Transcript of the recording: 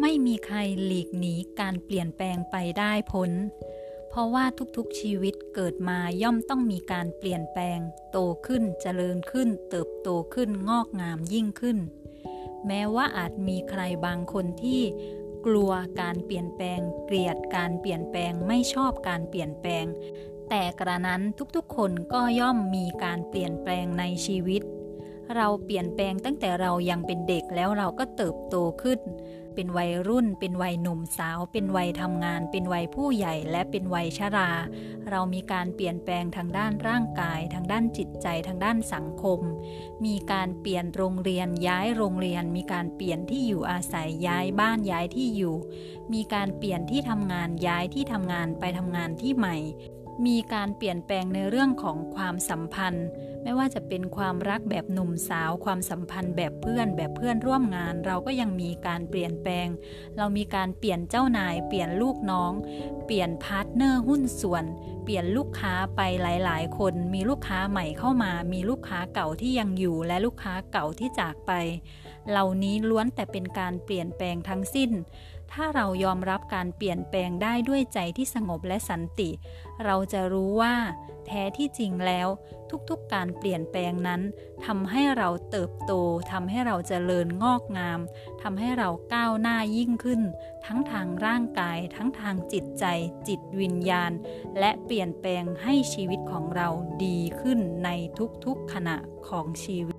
ไม่มีใครหลีกหนีการเปลี่ยนแปลงไปได้พ้น เพราะว่าทุกๆชีวิตเกิดมาย่อมต้องมีการเปลี่ยนแปลง โตขึ้นเจริญขึ้น เติบโตขึ้นงอกงามยิ่งขึ้น แม้ว่าอาจมีใครบางคนที่กลัวการเปลี่ยนแปลง เกลียดการเปลี่ยนแปลงไม่ชอบการเปลี่ยนแปลง แต่กระนั้นทุกๆคนก็ย่อมมีการเปลี่ยนแปลงในชีวิต เราเปลี่ยนแปลงตั้งแต่เรายังเป็นเด็กแล้วเราก็เติบโตขึ้น เป็นวัยรุ่น เป็นวัยหนุ่มสาว เป็นวัยทำงาน เป็นวัยผู้ใหญ่และเป็นวัยชรา เรามีการเปลี่ยนแปลงทางด้านร่างกาย ทางด้านจิตใจ ทางด้านสังคม มีการเปลี่ยนโรงเรียน ย้ายโรงเรียน มีการเปลี่ยนที่อยู่อาศัย ย้ายบ้าน ย้ายที่อยู่ มีการเปลี่ยนที่ทำงาน ย้ายที่ทำงานไปทำงานที่ใหม่ มีการเปลี่ยนแปลงในเรื่องของความสัมพันธ์ ไม่ว่าจะเป็นความรักแบบหนุ่มสาว ความสัมพันธ์แบบเพื่อน แบบเพื่อนร่วมงาน เราก็ยังมีการเปลี่ยนแปลง เรามีการเปลี่ยนเจ้านาย เปลี่ยนลูกน้อง เปลี่ยน partner หุ้นส่วน เปลี่ยนลูกค้าไปหลาย ๆ คน มีลูกค้าใหม่เข้ามา มีลูกค้าเก่าที่ยังอยู่ และลูกค้าเก่าที่จากไป เหล่านี้ล้วนแต่เป็นการเปลี่ยนแปลงทั้งสิ้น ถ้าเรายอมรับการเปลี่ยนแปลงได้ด้วยใจที่สงบและสันติ เราจะรู้ว่า แท้ที่จริงแล้ว ทุกๆการเปลี่ยนแปลงนั้นทำให้เราเติบโตทำให้เราเจริญงอกงามทำให้เราก้าวหน้ายิ่งขึ้น ทั้งทางร่างกาย ทั้งทางจิตใจ จิตวิญญาณ และเปลี่ยนแปลงให้ชีวิตของเราดีขึ้นในทุกๆขณะของชีวิต